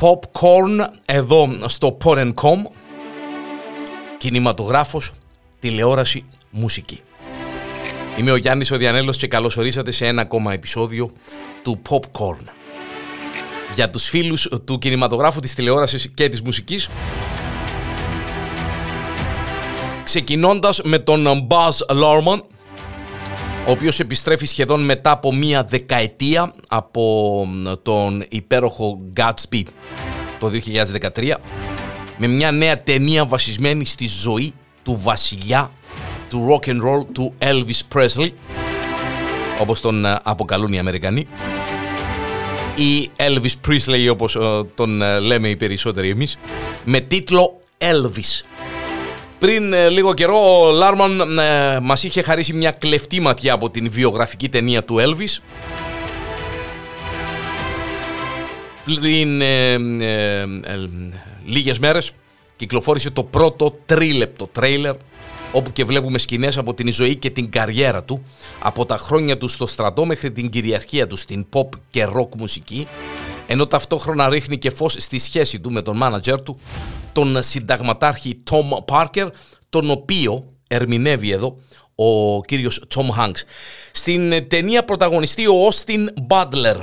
Popcorn εδώ στο Porn.com Κινηματογράφος, τηλεόραση, μουσική. Είμαι ο Γιάννης ο Διανέλος και καλώς ορίσατε σε ένα ακόμα επεισόδιο του Popcorn. Για τους φίλους του κινηματογράφου, της τηλεόρασης και της μουσικής Ξεκινώντας με τον Buzz Lorman ο οποίος επιστρέφει σχεδόν μετά από μία δεκαετία από τον υπέροχο Gatsby. Το 2013 με μια νέα ταινία βασισμένη στη ζωή του βασιλιά του rock and roll του Elvis Presley όπως τον ε, αποκαλούν οι Αμερικανοί. Ή Elvis Presley όπως ε, τον ε, λέμε οι περισσότεροι εμείς με τίτλο Elvis πριν ε, λίγο καιρό ο Λάρμαν ε, μας είχε χαρίσει μια κλεφτή ματιά από την βιογραφική ταινία του Elvis. Πριν ε, ε, λίγες μέρες κυκλοφόρησε το πρώτο τρίλεπτο τρέιλερ όπου και βλέπουμε σκηνές από την ζωή και την καριέρα του από τα χρόνια του στο στρατό μέχρι την κυριαρχία του στην pop και rock μουσική ενώ ταυτόχρονα ρίχνει και φως στη σχέση του με τον μάνατζερ του τον συνταγματάρχη Tom Parker, τον οποίο ερμηνεύει εδώ ο κύριος Tom Hanks. Στην ταινία πρωταγωνιστεί ο Austin Butler,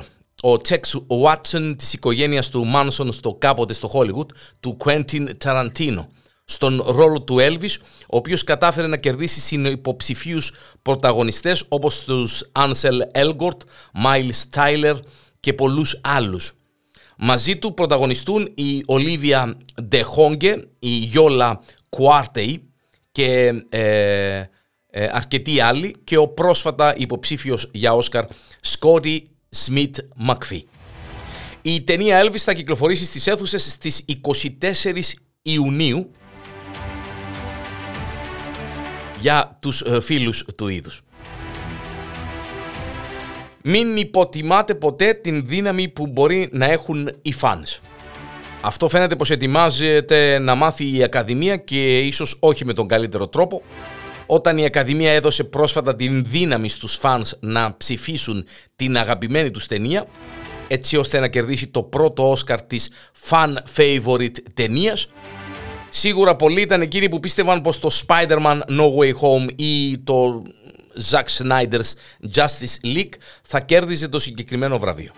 ο Tex Watson της οικογένειας του Manson στο κάποτε στο Hollywood, του Quentin Tarantino. Στον ρόλο του Elvis, ο οποίος κατάφερε να κερδίσει συνυποψηφίους πρωταγωνιστές όπως τους Ansel Elgort, Miles Tyler και πολλούς άλλους. Μαζί του πρωταγωνιστούν η Ολίβια Ντεχόγκε, η Γιόλα Κουάρτεϊ και ε, ε, αρκετοί άλλοι και ο πρόσφατα υποψήφιος για Όσκαρ Σκότι Σμιτ Μακφί. Η ταινία Elvis θα κυκλοφορήσει στις αίθουσες στις 24 Ιουνίου για τους ε, φίλους του είδους. Μην υποτιμάτε ποτέ την δύναμη που μπορεί να έχουν οι fans. Αυτό φαίνεται πως ετοιμάζεται να μάθει η Ακαδημία και ίσως όχι με τον καλύτερο τρόπο. Όταν η Ακαδημία έδωσε πρόσφατα την δύναμη στους fans να ψηφίσουν την αγαπημένη τους ταινία, έτσι ώστε να κερδίσει το πρώτο Όσκαρ της fan favorite ταινίας, Σίγουρα πολλοί ήταν εκείνοι που πίστευαν πως το Spider-Man No Way Home ή το Zack Snyder's Justice League θα κέρδιζε το συγκεκριμένο βραβείο.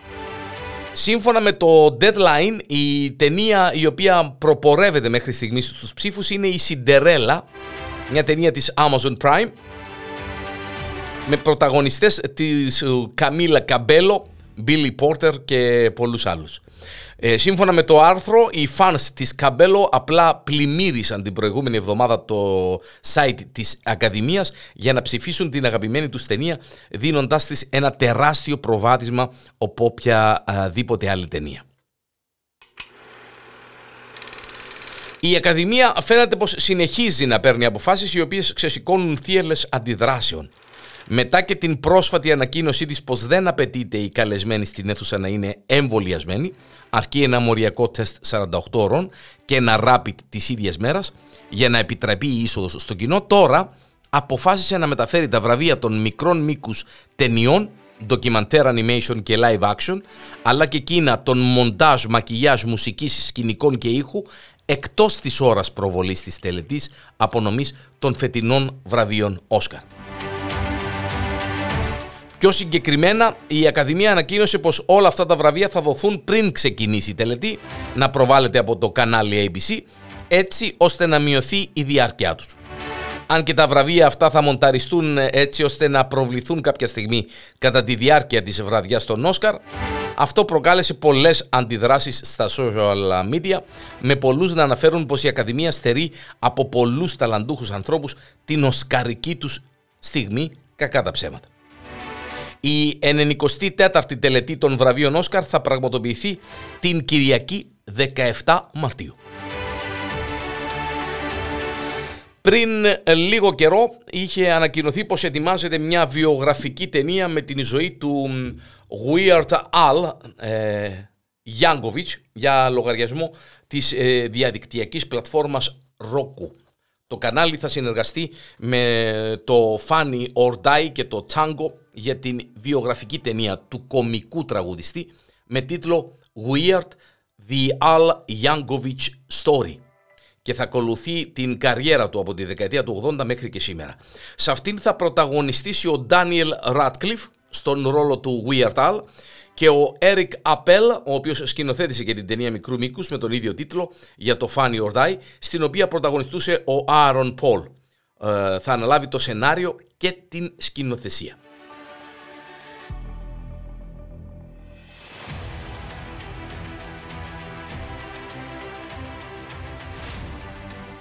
Σύμφωνα με το Deadline, η ταινία η οποία προπορεύεται μέχρι στιγμής στους ψήφους είναι η Cinderella, μια ταινία της Amazon Prime, με πρωταγωνιστές της Καμίλα Καμπέλο, Billy Porter και πολλούς άλλους. Ε, σύμφωνα με το άρθρο, οι fans της Καμπέλο απλά πλημμύρισαν την προηγούμενη εβδομάδα το site της Ακαδημίας για να ψηφίσουν την αγαπημένη τους ταινία, δίνοντάς της ένα τεράστιο προβάδισμα από οποιαδήποτε άλλη ταινία. Η Ακαδημία φαίνεται πως συνεχίζει να παίρνει αποφάσεις οι οποίες ξεσηκώνουν θύελες αντιδράσεων. Μετά και την πρόσφατη ανακοίνωσή της πως δεν απαιτείται οι καλεσμένοι στην αίθουσα να είναι εμβολιασμένοι, αρκεί ένα μοριακό τεστ 48 ώρων και ένα rapid της ίδιας μέρας για να επιτραπεί η είσοδος στο κοινό, τώρα αποφάσισε να μεταφέρει τα βραβεία των μικρών μήκους ταινιών ντοκιμαντέρ animation και live action, αλλά και εκείνα των μοντάζ, μακιγιάζ, μουσικής, σκηνικών και ήχου, εκτός της ώρας προβολής της τελετής απονομής των φετινών βραβείων Όσκαρ. Πιο συγκεκριμένα, η Ακαδημία ανακοίνωσε πως όλα αυτά τα βραβεία θα δοθούν πριν ξεκινήσει η τελετή, να προβάλλεται από το κανάλι ABC, έτσι ώστε να μειωθεί η διάρκεια τους. Αν και τα βραβεία αυτά θα μονταριστούν έτσι ώστε να προβληθούν κάποια στιγμή κατά τη διάρκεια της βραδιάς των Όσκαρ, αυτό προκάλεσε πολλές αντιδράσεις στα social media, με πολλούς να αναφέρουν πως η Ακαδημία στερεί από πολλούς ταλαντούχους ανθρώπους την οσκαρική τους στιγμή κακά τα ψέματα. Η 94η τελετή των βραβείων Όσκαρ θα πραγματοποιηθεί την Κυριακή 17 Μαρτίου. Πριν λίγο καιρό είχε ανακοινωθεί πως ετοιμάζεται μια βιογραφική ταινία με την ζωή του Weird Al ε, για λογαριασμό της ε, διαδικτυακής πλατφόρμας Roku. Το κανάλι θα συνεργαστεί με το Funny or Die και το Tango για την βιογραφική ταινία του κομικού τραγουδιστή με τίτλο Weird The Al Yankovic Story και θα ακολουθεί την καριέρα του από τη δεκαετία του 80 μέχρι και σήμερα. Σε αυτήν θα πρωταγωνιστήσει ο Daniel Radcliffe στον ρόλο του Weird Al και ο Eric Appel, ο οποίος σκηνοθέτησε και την ταινία μικρού μήκους με τον ίδιο τίτλο για το Funny or Die, στην οποία πρωταγωνιστούσε ο Aaron Paul. Ε, θα αναλάβει το σενάριο και την σκηνοθεσία.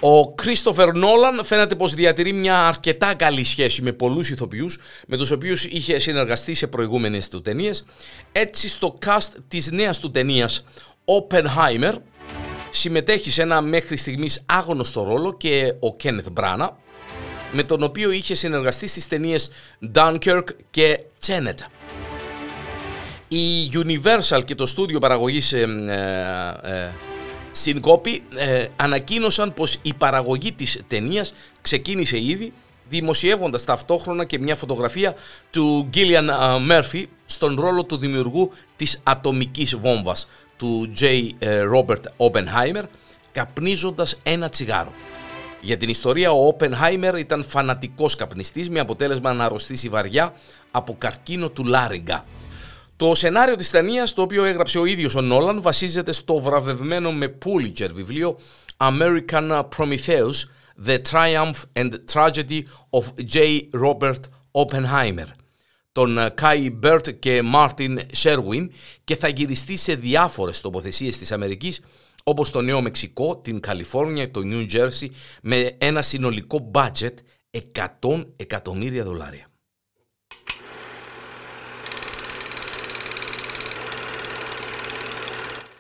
Ο Κρίστοφερ Νόλαν φαίνεται πως διατηρεί μια αρκετά καλή σχέση με πολλούς ηθοποιούς με τους οποίους είχε συνεργαστεί σε προηγούμενες του ταινίες. Έτσι στο cast της νέας του ταινίας Oppenheimer συμμετέχει σε ένα μέχρι στιγμής άγνωστο ρόλο και ο Κένεθ Μπράνα με τον οποίο είχε συνεργαστεί στις ταινίες Dunkirk και Tenet. Η Universal και το στούντιο παραγωγής ε, ε, ε Συνκόπη ε, ανακοίνωσαν πως η παραγωγή της ταινίας ξεκίνησε ήδη δημοσιεύοντας ταυτόχρονα και μια φωτογραφία του Γκίλιαν Μέρφυ στον ρόλο του δημιουργού της ατομικής βόμβας του J. Ρόμπερτ Oppenheimer καπνίζοντας ένα τσιγάρο. Για την ιστορία ο Oppenheimer ήταν φανατικός καπνιστής με αποτέλεσμα να αρρωστήσει βαριά από καρκίνο του Λάριγκα. Το σενάριο της ταινίας, το οποίο έγραψε ο ίδιος ο Νόλαν, βασίζεται στο βραβευμένο με Pulitzer βιβλίο American Prometheus, The Triumph and Tragedy of J. Robert Oppenheimer των Κάι Μπερντ και Μάρτιν Σέρουιν και θα γυριστεί σε διάφορες τοποθεσίες της Αμερικής όπως το Νέο Μεξικό, την Καλιφόρνια, το Νιου Τζέρσι με ένα συνολικό budget 100 εκατομμύρια δολάρια.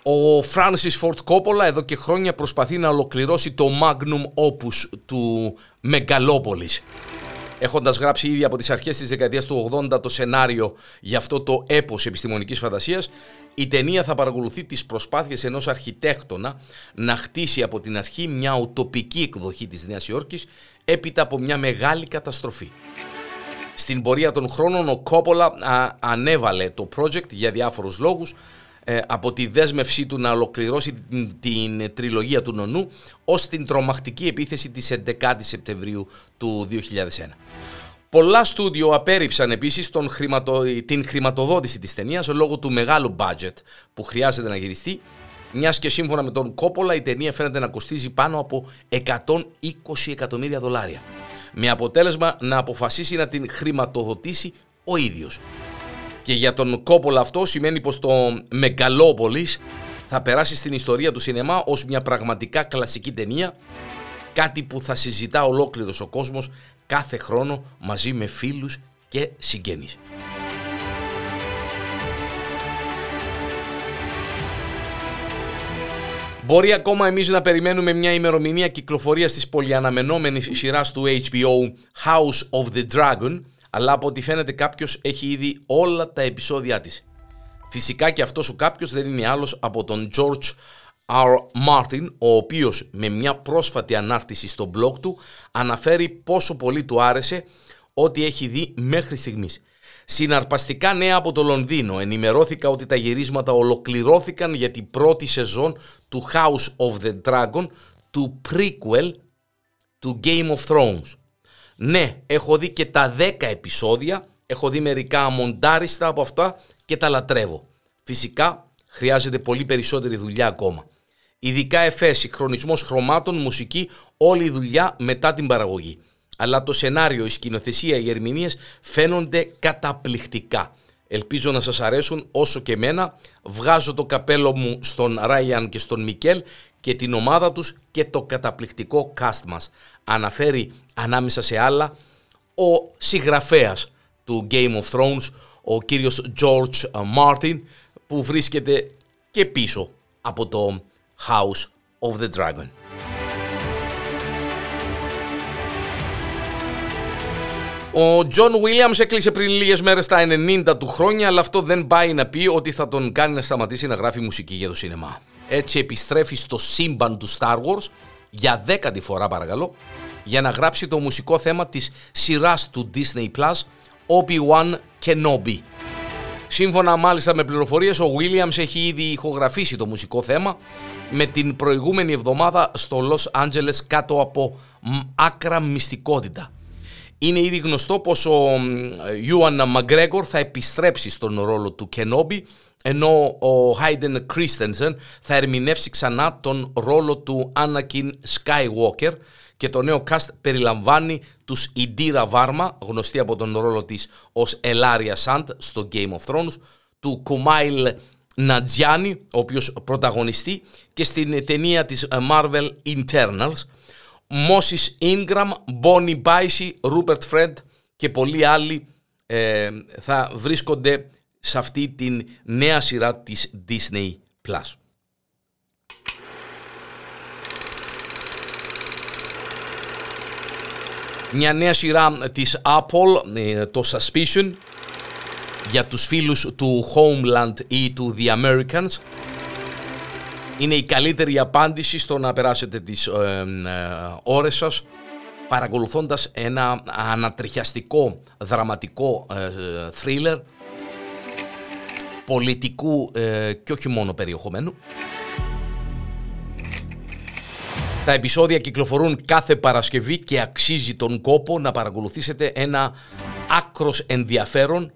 Ο Francis Ford Coppola εδώ και χρόνια προσπαθεί να ολοκληρώσει το magnum opus του Μεγαλόπολης. Έχοντας γράψει ήδη από τις αρχές της δεκαετίας του 80 το σενάριο για αυτό το έπος επιστημονικής φαντασίας, η ταινία θα παρακολουθεί τις προσπάθειες ενός αρχιτέκτονα να χτίσει από την αρχή μια ουτοπική εκδοχή της Νέας Υόρκης έπειτα από μια μεγάλη καταστροφή. Στην πορεία των χρόνων ο Κόπολα ανέβαλε το project για διάφορους λόγους ε, από τη δέσμευσή του να ολοκληρώσει την, την τριλογία του Νονού ως την τρομακτική επίθεση της 11 Σεπτεμβρίου του 2001. Πολλά στούντιο απέρριψαν επίσης τον χρηματο... την χρηματοδότηση της ταινίας λόγω του μεγάλου budget που χρειάζεται να γυριστεί μιας και σύμφωνα με τον Κόπολα η ταινία φαίνεται να κοστίζει πάνω από 120 εκατομμύρια δολάρια. Με αποτέλεσμα να αποφασίσει να την χρηματοδοτήσει ο ίδιος. Και για τον Κόπολα αυτό σημαίνει πως το Μεγαλόπολης θα περάσει στην ιστορία του σινεμά ως μια πραγματικά κλασική ταινία, κάτι που θα συζητά ολόκληρος ο κόσμος κάθε χρόνο μαζί με φίλους και συγγενείς. Μπορεί ακόμα εμείς να περιμένουμε μια ημερομηνία κυκλοφορίας της πολυαναμενόμενης σειράς του HBO House of the Dragon αλλά από ό,τι φαίνεται κάποιος έχει ήδη όλα τα επεισόδια της. Φυσικά και αυτός ο κάποιος δεν είναι άλλος από τον George R. Martin, ο οποίος με μια πρόσφατη ανάρτηση στο blog του αναφέρει πόσο πολύ του άρεσε ό,τι έχει δει μέχρι στιγμής. Συναρπαστικά νέα από το Λονδίνο. Ενημερώθηκα ότι τα γυρίσματα ολοκληρώθηκαν για την πρώτη σεζόν του House of the Dragon, του prequel του Game of Thrones. Ναι, έχω δει και τα 10 επεισόδια, έχω δει μερικά μοντάριστα από αυτά και τα λατρεύω. Φυσικά χρειάζεται πολύ περισσότερη δουλειά ακόμα. Ειδικά εφές, συγχρονισμός χρωμάτων, μουσική, όλη η δουλειά μετά την παραγωγή. Αλλά το σενάριο, η σκηνοθεσία, οι ερμηνείες φαίνονται καταπληκτικά. Ελπίζω να σας αρέσουν όσο και εμένα. Βγάζω το καπέλο μου στον Ράιαν και στον Μικέλ και την ομάδα τους και το καταπληκτικό cast μας. Αναφέρει ανάμεσα σε άλλα ο συγγραφέας του Game of Thrones, ο κύριος George Martin, που βρίσκεται και πίσω από το House of the Dragon. Ο John Williams έκλεισε πριν λίγες μέρες τα 90 του χρόνια, αλλά αυτό δεν πάει να πει ότι θα τον κάνει να σταματήσει να γράφει μουσική για το σινεμά. Έτσι επιστρέφει στο σύμπαν του Star Wars για δέκατη φορά παρακαλώ για να γράψει το μουσικό θέμα της σειράς του Disney Plus Obi-Wan Kenobi. Σύμφωνα μάλιστα με πληροφορίες, ο Williams έχει ήδη ηχογραφήσει το μουσικό θέμα με την προηγούμενη εβδομάδα στο Los Angeles κάτω από άκρα μυστικότητα. Είναι ήδη γνωστό πως ο Ιούαν Μαγκρέγκορ θα επιστρέψει στον ρόλο του Κενόμπι ενώ ο Hayden Christensen θα ερμηνεύσει ξανά τον ρόλο του Anakin Skywalker και το νέο cast περιλαμβάνει τους Ιντήρα Βάρμα, γνωστή από τον ρόλο της ως Ελάρια Σαντ στο Game of Thrones, του Κουμάιλ Νατζιάνι, ο οποίος πρωταγωνιστεί και στην ταινία της Marvel Internals, Moses Ingram, Bonnie Bicey, Rupert Friend και πολλοί άλλοι ε, θα βρίσκονται σε αυτή την νέα σειρά της Disney+. Plus. Μια νέα σειρά της Apple, ε, το Suspicion, για τους φίλους του Homeland ή του The Americans. Είναι η καλύτερη απάντηση στο να περάσετε τις ε, ε, ώρες σας παρακολουθώντας ένα ανατριχιαστικό, δραματικό ε, thriller πολιτικού ε, και όχι μόνο περιεχομένου. Τα επεισόδια κυκλοφορούν κάθε Παρασκευή και αξίζει τον κόπο να παρακολουθήσετε ένα άκρος ενδιαφέρον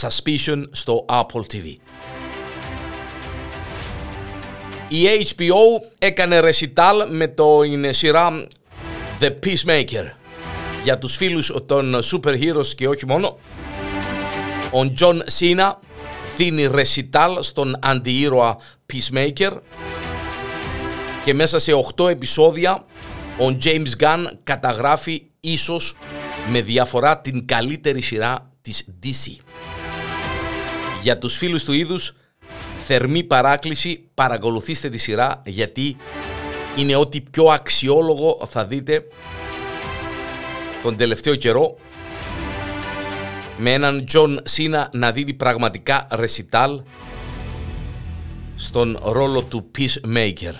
Suspicion στο Apple TV. Η HBO έκανε ρεσιτάλ με το σειρά The Peacemaker για τους φίλους των super heroes και όχι μόνο. Ο John Cena δίνει ρεσιτάλ στον αντιήρωα Peacemaker και μέσα σε 8 επεισόδια ο James Gunn καταγράφει ίσως με διαφορά την καλύτερη σειρά της DC. Για τους φίλους του είδους, θερμή παράκληση, παρακολουθήστε τη σειρά γιατί είναι ό,τι πιο αξιόλογο θα δείτε τον τελευταίο καιρό με έναν John Cena να δίνει πραγματικά ρεσιτάλ στον ρόλο του Peacemaker.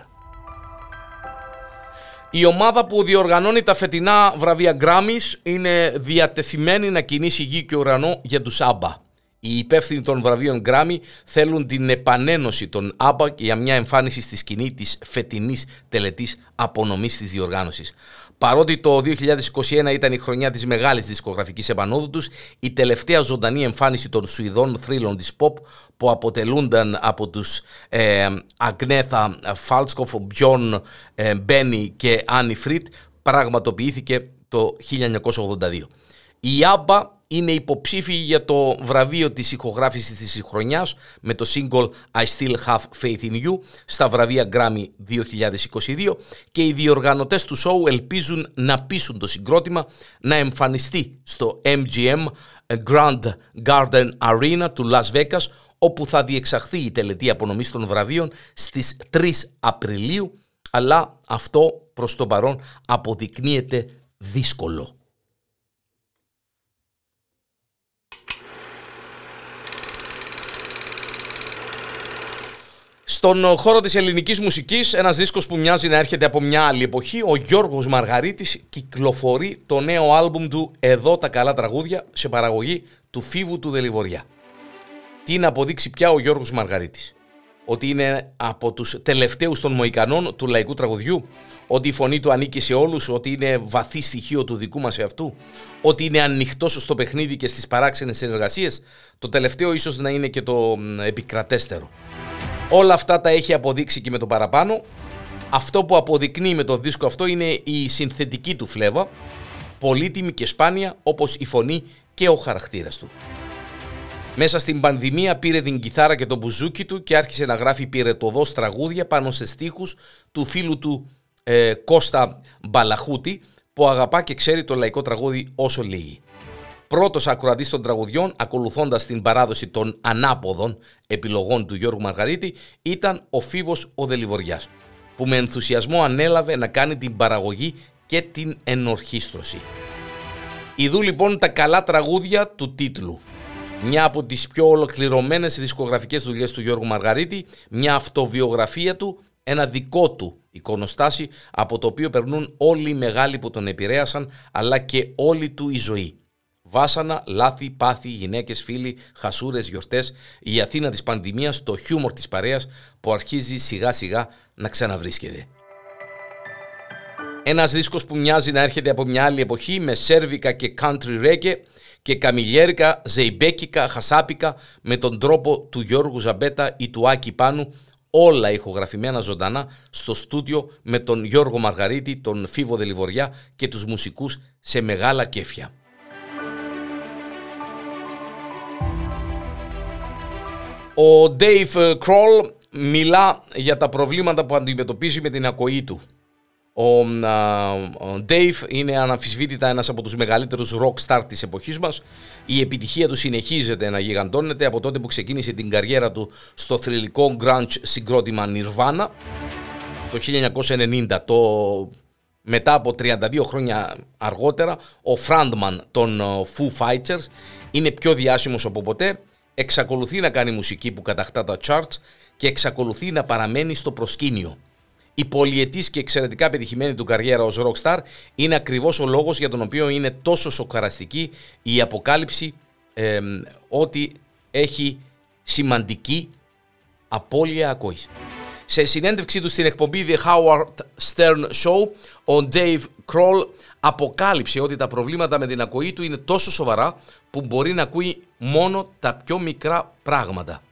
Η ομάδα που διοργανώνει τα φετινά βραβεία Grammys είναι διατεθειμένη να κινήσει γη και ουρανό για τους ABBA. Οι υπεύθυνοι των βραβείων Grammy θέλουν την επανένωση των ABBA για μια εμφάνιση στη σκηνή της φετινής τελετής απονομής της διοργάνωσης. Παρότι το 2021 ήταν η χρονιά της μεγάλης δισκογραφικής επανόδου τους, η τελευταία ζωντανή εμφάνιση των Σουηδών θρύλων της pop που αποτελούνταν από τους ε, Αγνέθα Φάλτσκοφ, Μπιόν ε, Μπένι και Άνι Φρίτ πραγματοποιήθηκε το 1982. Η Άμπα είναι υποψήφιοι για το βραβείο της ηχογράφησης της χρονιάς με το single I Still Have Faith in You στα βραβεία Grammy 2022 και οι διοργανωτές του show ελπίζουν να πείσουν το συγκρότημα να εμφανιστεί στο MGM Grand Garden Arena του Las Vegas όπου θα διεξαχθεί η τελετή απονομής των βραβείων στις 3 Απριλίου αλλά αυτό προς το παρόν αποδεικνύεται δύσκολο. Στον χώρο της ελληνικής μουσικής, ένας δίσκος που μοιάζει να έρχεται από μια άλλη εποχή, ο Γιώργος Μαργαρίτης κυκλοφορεί το νέο άλμπουμ του «Εδώ τα καλά τραγούδια» σε παραγωγή του Φίβου του Δελιβοριά. Τι να αποδείξει πια ο Γιώργος Μαργαρίτης; Ότι είναι από τους τελευταίους των Μοϊκανών του λαϊκού τραγουδιού, ότι η φωνή του ανήκει σε όλους, ότι είναι βαθύ στοιχείο του δικού μας εαυτού, ότι είναι ανοιχτός στο παιχνίδι και στις παράξενες συνεργασίες, το τελευταίο ίσως να είναι και το επικρατέστερο. Όλα αυτά τα έχει αποδείξει και με το παραπάνω. Αυτό που αποδεικνύει με το δίσκο αυτό είναι η συνθετική του φλέβα, πολύτιμη και σπάνια όπως η φωνή και ο χαρακτήρας του. Μέσα στην πανδημία πήρε την κιθάρα και το μπουζούκι του και άρχισε να γράφει πυρετοδός τραγούδια πάνω σε στίχους του φίλου του ε, Κώστα Μπαλαχούτη που αγαπά και ξέρει το λαϊκό τραγούδι όσο λίγοι. Πρώτος ακροατής των τραγουδιών, ακολουθώντας την παράδοση των ανάποδων επιλογών του Γιώργου Μαργαρίτη, ήταν ο Φίβος ο Δελιβοριάς, που με ενθουσιασμό ανέλαβε να κάνει την παραγωγή και την ενορχίστρωση. Ιδού λοιπόν τα καλά τραγούδια του τίτλου. Μια από τις πιο ολοκληρωμένες δισκογραφικές δουλειές του Γιώργου Μαργαρίτη, μια αυτοβιογραφία του, ένα δικό του εικονοστάσι από το οποίο περνούν όλοι οι μεγάλοι που τον επηρέασαν αλλά και όλη του η ζωή Βάσανα, λάθη, πάθη, γυναίκες, φίλοι, χασούρες, γιορτές, η Αθήνα της πανδημίας, το χιούμορ της παρέας που αρχίζει σιγά σιγά να ξαναβρίσκεται. Ένας δίσκος που μοιάζει να έρχεται από μια άλλη εποχή με σέρβικα και country reggae και καμιλιέρικα, ζεϊμπέκικα, χασάπικα με τον τρόπο του Γιώργου Ζαμπέτα ή του Άκη Πάνου όλα ηχογραφημένα ζωντανά στο στούντιο με τον Γιώργο Μαργαρίτη, τον Φίβο Δελιβοριά και τους μουσικούς σε μεγάλα κέφια. Ο Dave Kroll μιλά για τα προβλήματα που αντιμετωπίζει με την ακοή του. Ο, ο Dave είναι αναμφισβήτητα ένας από τους μεγαλύτερους rock star της εποχής μας. Η επιτυχία του συνεχίζεται να γιγαντώνεται από τότε που ξεκίνησε την καριέρα του στο θρηλυκό grunge συγκρότημα Nirvana το 1990. Το, μετά από 32 χρόνια αργότερα, ο frontman των Foo Fighters είναι πιο διάσημος από ποτέ, εξακολουθεί να κάνει μουσική που κατακτά τα charts και εξακολουθεί να παραμένει στο προσκήνιο η πολυετής και εξαιρετικά πετυχημένη του καριέρα ως rockstar είναι ακριβώς ο λόγος για τον οποίο είναι τόσο σοκαραστική η αποκάλυψη ότι έχει σημαντική απώλεια ακόης. Σε συνέντευξή του στην εκπομπή The Howard Stern Show, ο Dave Kroll αποκάλυψε ότι τα προβλήματα με την ακοή του είναι τόσο σοβαρά που μπορεί να ακούει μόνο τα πιο μικρά πράγματα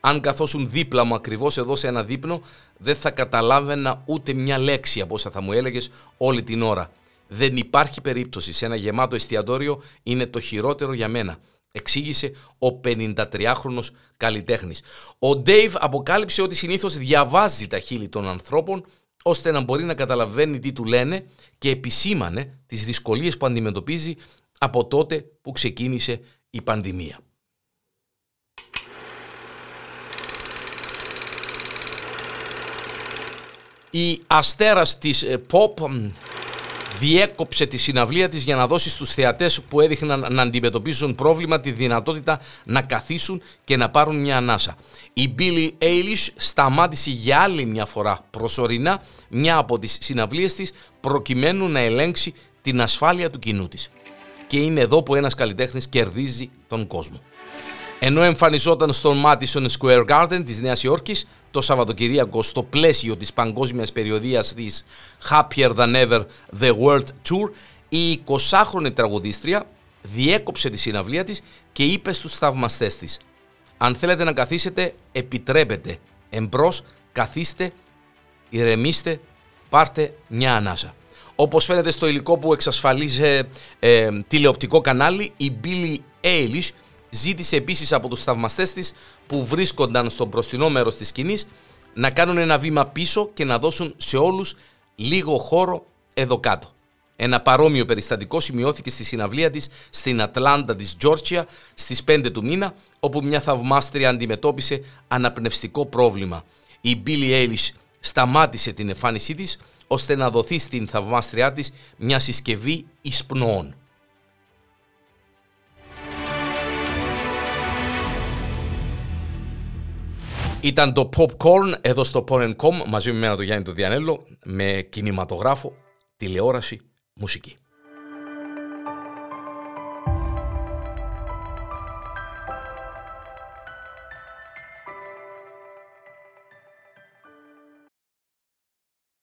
αν καθόσουν δίπλα μου ακριβώς εδώ σε ένα δείπνο, δεν θα καταλάβαινα ούτε μια λέξη από όσα θα μου έλεγες όλη την ώρα. Δεν υπάρχει περίπτωση σε ένα γεμάτο εστιατόριο, είναι το χειρότερο για μένα. Εξήγησε ο 53χρονος καλλιτέχνης. Ο Ντέιβ αποκάλυψε ότι συνήθως διαβάζει τα χείλη των ανθρώπων ώστε να μπορεί να καταλαβαίνει τι του λένε και επισήμανε τις δυσκολίες που αντιμετωπίζει από τότε που ξεκίνησε η πανδημία. Η αστέρας της ε, pop διέκοψε τη συναυλία της για να δώσει στους θεατές που έδειχναν να αντιμετωπίσουν πρόβλημα τη δυνατότητα να καθίσουν και να πάρουν μια ανάσα. Η Billie Eilish σταμάτησε για άλλη μια φορά προσωρινά μια από τις συναυλίες της προκειμένου να ελέγξει την ασφάλεια του κοινού της. Και είναι εδώ που ένας καλλιτέχνης κερδίζει τον κόσμο. Ενώ εμφανιζόταν στο Madison Square Garden της Νέας Υόρκης το Σαββατοκυριακό στο πλαίσιο της παγκόσμιας περιοδίας της Happier Than Ever The World Tour, η 20χρονη τραγουδίστρια διέκοψε τη συναυλία της και είπε στους θαυμαστές της «Αν θέλετε να καθίσετε, επιτρέπετε. Εμπρός, καθίστε, ηρεμήστε, πάρτε μια ανάσα». Όπως φαίνεται στο υλικό που εξασφαλίζει ε, τηλεοπτικό κανάλι, η Billie Eilish Ζήτησε επίσης από τους θαυμαστές της που βρίσκονταν στο μπροστινό μέρος της σκηνής να κάνουν ένα βήμα πίσω και να δώσουν σε όλους λίγο χώρο εδώ κάτω. Ένα παρόμοιο περιστατικό σημειώθηκε στη συναυλία της στην Ατλάντα της Τζόρτσια στις 5 του μήνα, όπου μια θαυμάστρια αντιμετώπισε αναπνευστικό πρόβλημα. Η Billie Eilish σταμάτησε την εμφάνισή της, ώστε να δοθεί στην θαυμάστριά της μια συσκευή εισπνοών. Ήταν το Popcorn εδώ στο Porn.com μαζί με εμένα το Γιάννη το Διανέλο με κινηματογράφο, τηλεόραση, μουσική.